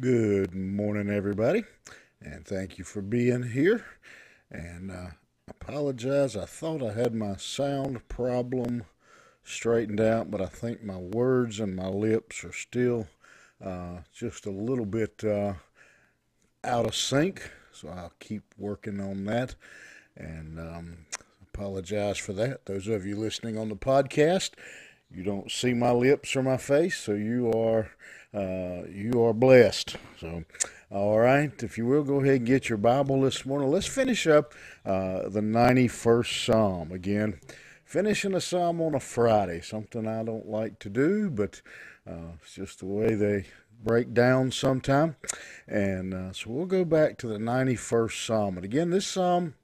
Good morning, everybody, and thank you for being here. And uh, apologize, I thought I had my sound problem straightened out, but I think my words and my lips are still uh, just a little bit uh, out of sync. So I'll keep working on that. And um, apologize for that. Those of you listening on the podcast, you don't see my lips or my face, so you are uh, you are blessed. So, all right, if you will, go ahead and get your Bible this morning. Let's finish up uh, the 91st Psalm. Again, finishing a Psalm on a Friday, something I don't like to do, but uh, it's just the way they break down sometime. And uh, so we'll go back to the 91st Psalm. And again, this Psalm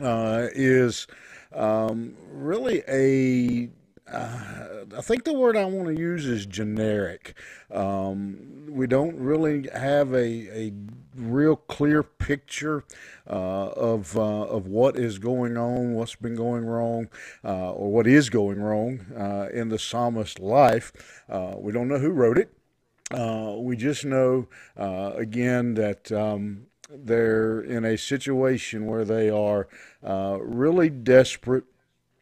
uh, is um, really a uh, I think the word I want to use is generic. Um, we don't really have a, a real clear picture uh, of uh, of what is going on, what's been going wrong, uh, or what is going wrong uh, in the psalmist's life. Uh, we don't know who wrote it. we just know, again, that um, they're in a situation where they are really desperate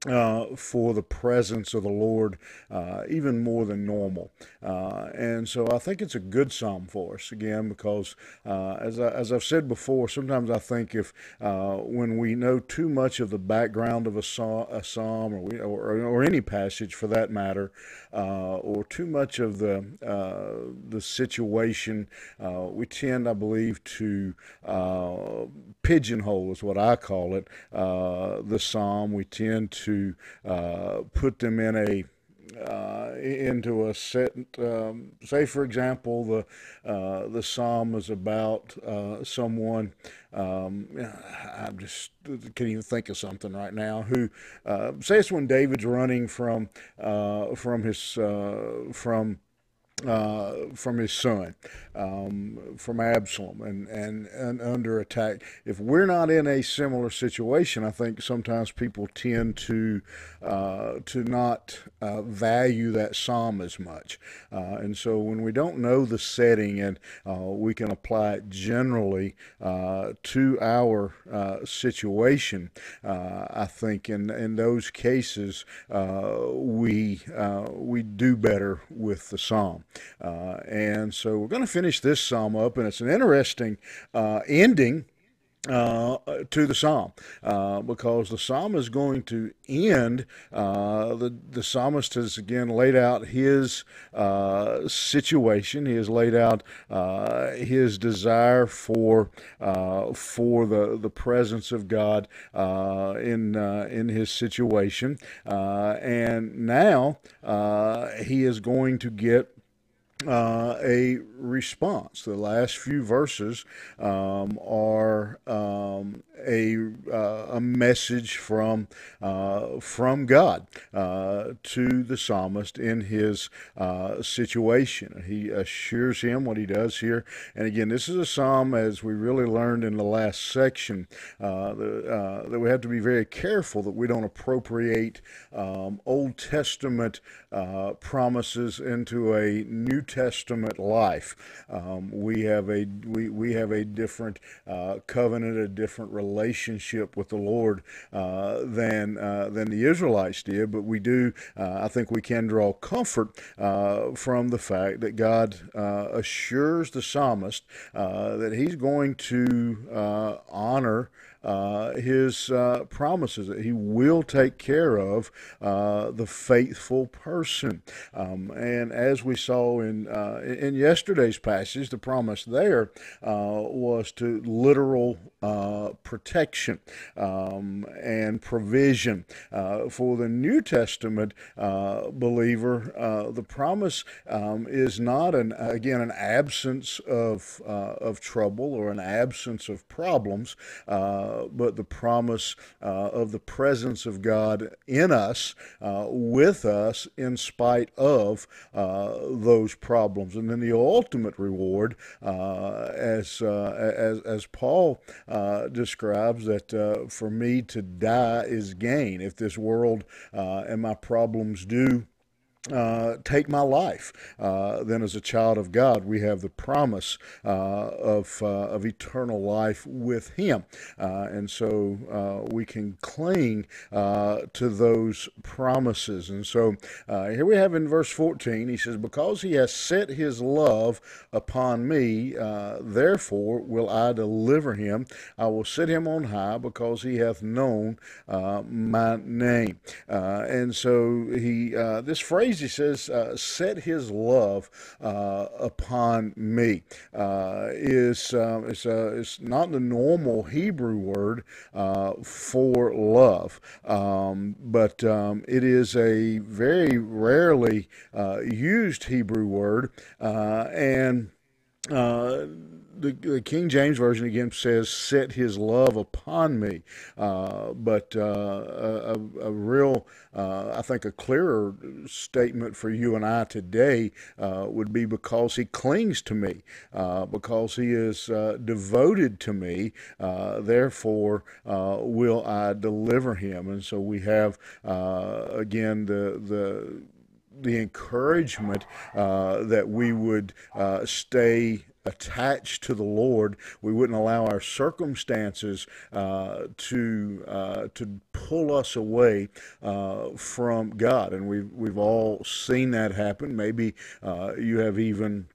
uh, for the presence of the Lord, uh, even more than normal. Uh, and so I think it's a good psalm for us, again, because uh, as, I, as I've said before, sometimes I think if uh, when we know too much of the background of a, a psalm or, we, or, or, any passage for that matter, uh, or too much of the, the situation, we tend, I believe, to pigeonhole, is what I call it, the psalm. We tend to to uh, put them in a uh, into a set. Um, say, for example, the uh, the psalm is about uh, someone. Um, I'm just can't even think of something right now. Who uh, say it's when David's running from uh, from his from uh, from his son, um, from Absalom, and, and, and under attack. If we're not in a similar situation, I think sometimes people tend to uh, to not uh, value that psalm as much. Uh, and so when we don't know the setting and uh, we can apply it generally uh, to our situation, I think in in those cases we we do better with the psalm. Uh, and so we're going to finish this psalm up, and it's an interesting uh, ending uh, to the psalm uh, because the psalm is going to end. Uh, the, the psalmist has again laid out his uh, situation, he has laid out uh, his desire for uh, for the, the presence of God in, in his situation. and now he is going to get uh, a response. The last few verses um, are um, a, uh, a message from uh, from God uh, to the psalmist in his uh, situation. He assures him what he does here. And again, this is a psalm, as we really learned in the last section, uh, the, that we have to be very careful that we don't appropriate um, Old Testament promises into a New Testament life. Um, we have a we, we have a different covenant, a different relationship with the Lord uh, than uh, than the Israelites did. But we do, uh, I think, we can draw comfort uh, from the fact that God uh, assures the psalmist that He's going to honor uh, his uh, promises that he will take care of uh, the faithful person. Um, and as we saw in uh, in yesterday's passage, the promise there uh, was to literal uh, protection um, and provision. for the New Testament believer, the promise um, is not an again an absence of of trouble or an absence of problems. Uh, but the promise uh, of the presence of God in us, uh, with us, in spite of uh, those problems. And then the ultimate reward, as, as, as Paul describes, that for me to die is gain. If this world and my problems do uh, take my life. Uh, then, as a child of God, we have the promise uh, of, uh, of eternal life with Him. Uh, and so uh, we can cling to those promises. And so here we have in verse 14, he says, Because He has set His love upon me, therefore will I deliver Him. I will set Him on high because He hath known my name. and so he, this phrase, he says, uh, set his love uh, upon me. Uh, is um, it's, uh, it's not the normal Hebrew word uh, for love, um, but um, it is a very rarely uh, used Hebrew word. and the, the, King James Version again says, set his love upon me. Uh, but uh, a, a, real, uh, I think, a clearer statement for you and I today uh, would be because he clings to me, uh, because he is uh, devoted to me, therefore will I deliver him. And so we have, again, the, the, the encouragement that we would stay attached to the Lord, we wouldn't allow our circumstances uh, to uh, to pull us away uh, from God, and we've we've all seen that happen. Maybe uh, you have even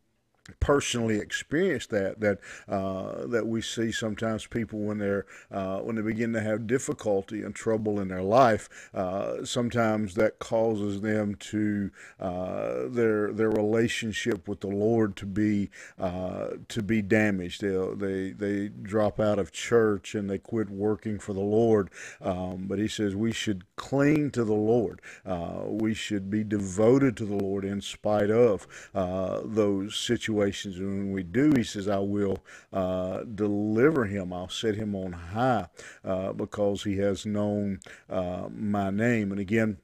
personally experienced that that uh, that we see sometimes people when they're uh, when they begin to have difficulty and trouble in their life uh, sometimes that causes them to uh, their their relationship with the Lord to be uh, to be damaged. They they they drop out of church and they quit working for the Lord. Um, but he says we should cling to the Lord. Uh, we should be devoted to the Lord in spite of those situations situations. And when we do, he says, I will uh, deliver him. I'll set him on high uh, because he has known uh, my name. And again,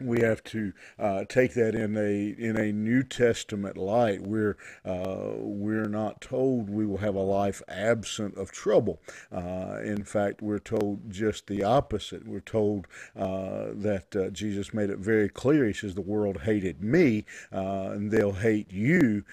we have to uh, take that in a in a New Testament light. We're uh, we're not told we will have a life absent of trouble. Uh, in fact, we're told just the opposite. We're told uh, that uh, Jesus made it very clear. He says, "The world hated me, uh, and they'll hate you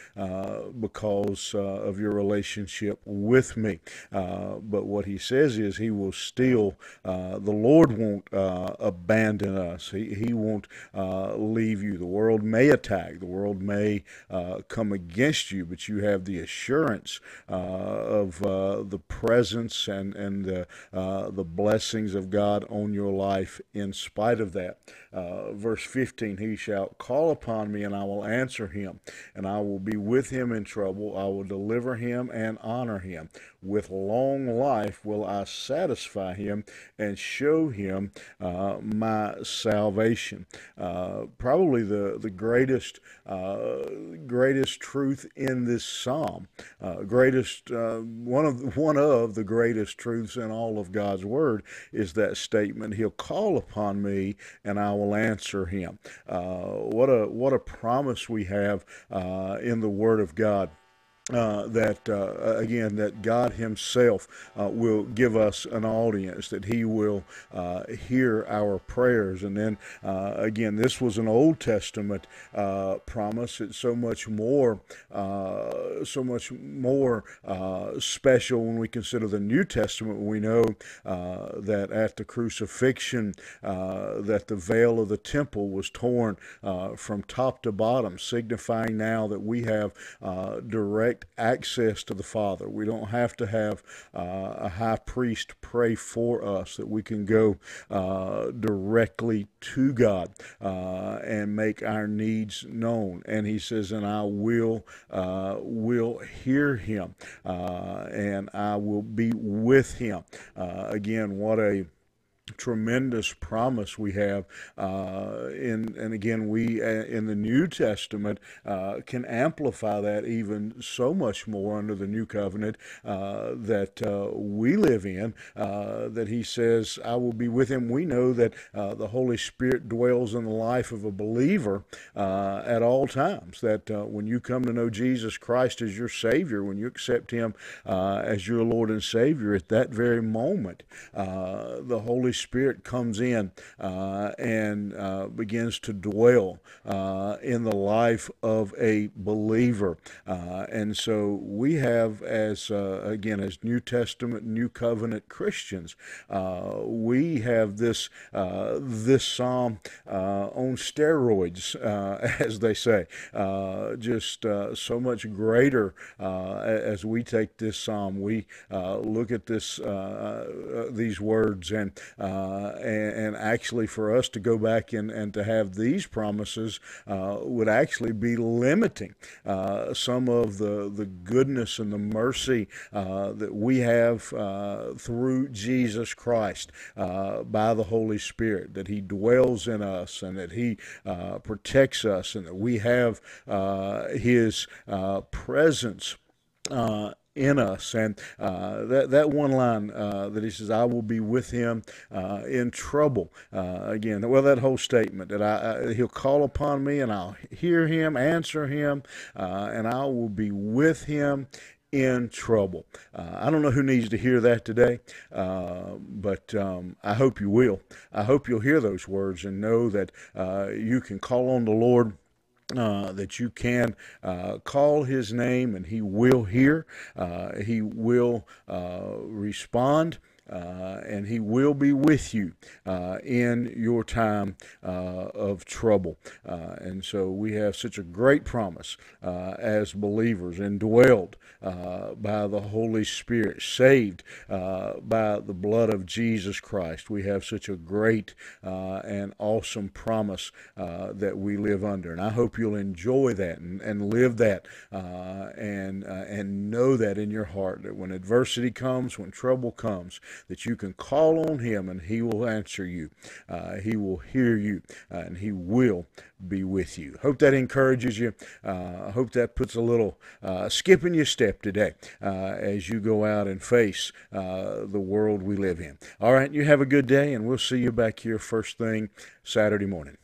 because of your relationship with me." but what he says is, He will still. the Lord won't abandon us. He He won't won't uh, leave you. The world may attack, the world may uh, come against you, but you have the assurance uh, of uh, the presence and, and the, uh, the blessings of God on your life in spite of that. verse 15 He shall call upon me, and I will answer him, and I will be with him in trouble. I will deliver him and honor him. With long life will I satisfy him and show him uh, my salvation. Uh, probably the the greatest uh, greatest truth in this psalm, uh, greatest uh, one of one of the greatest truths in all of God's word is that statement. He'll call upon me and I will answer him. Uh, what a what a promise we have in the Word of God. Uh, that uh, again that God Himself uh, will give us an audience, that He will uh, hear our prayers, and then uh, again, this was an Old Testament uh, promise. It's so much more, so much more special when we consider the New Testament. We know that at the crucifixion, that the veil of the temple was torn from top to bottom, signifying now that we have direct access to the Father. We don't have to have uh, a high priest pray for us, that we can go uh, directly to God uh, and make our needs known. And he says, and I will, uh, hear him uh, and I will be with him. Uh, again, what a tremendous promise we have uh, in and again we uh, in the New Testament uh, can amplify that even so much more under the new covenant uh, that uh, we live in that he says I will be with him. We know that the Holy Spirit dwells in the life of a believer at all times that when you come to know Jesus Christ as your Savior when you accept him as your Lord and Savior at that very moment the Holy Spirit comes in uh, and uh, begins to dwell uh, in the life of a believer. and so we have, as again, as New Testament, New Covenant Christians, we have this this psalm on steroids, as they say, just so much greater as we take this psalm. We look at this these words and, Uh, and, and actually for us to go back and, and to have these promises uh, would actually be limiting uh, some of the the goodness and the mercy that we have through Jesus Christ by the Holy Spirit that He dwells in us and that He protects us and that we have His presence uh, in us. And uh, that, that one line uh, that he says, I will be with him uh, in trouble. Uh, again, well, that whole statement that I, I, he'll call upon me and I'll hear him, answer him, uh, and I will be with him in trouble. Uh, I don't know who needs to hear that today, uh, but um, I hope you will. I hope you'll hear those words and know that uh, you can call on the Lord uh, that you can uh, call his name and he will hear, uh, he will uh, respond. Uh, and he will be with you uh, in your time uh, of trouble. Uh, and so we have such a great promise uh, as believers, indwelled by the Holy Spirit, saved by the blood of Jesus Christ. We have such a great and awesome promise that we live under. And I hope you'll enjoy that and, and live that and, and know that in your heart that when adversity comes, when trouble comes, that you can call on him and he will answer you. Uh, he will hear you uh, and he will be with you. Hope that encourages you. Uh, hope that puts a little uh, skip in your step today uh, as you go out and face uh, the world we live in. All right, you have a good day and we'll see you back here first thing Saturday morning.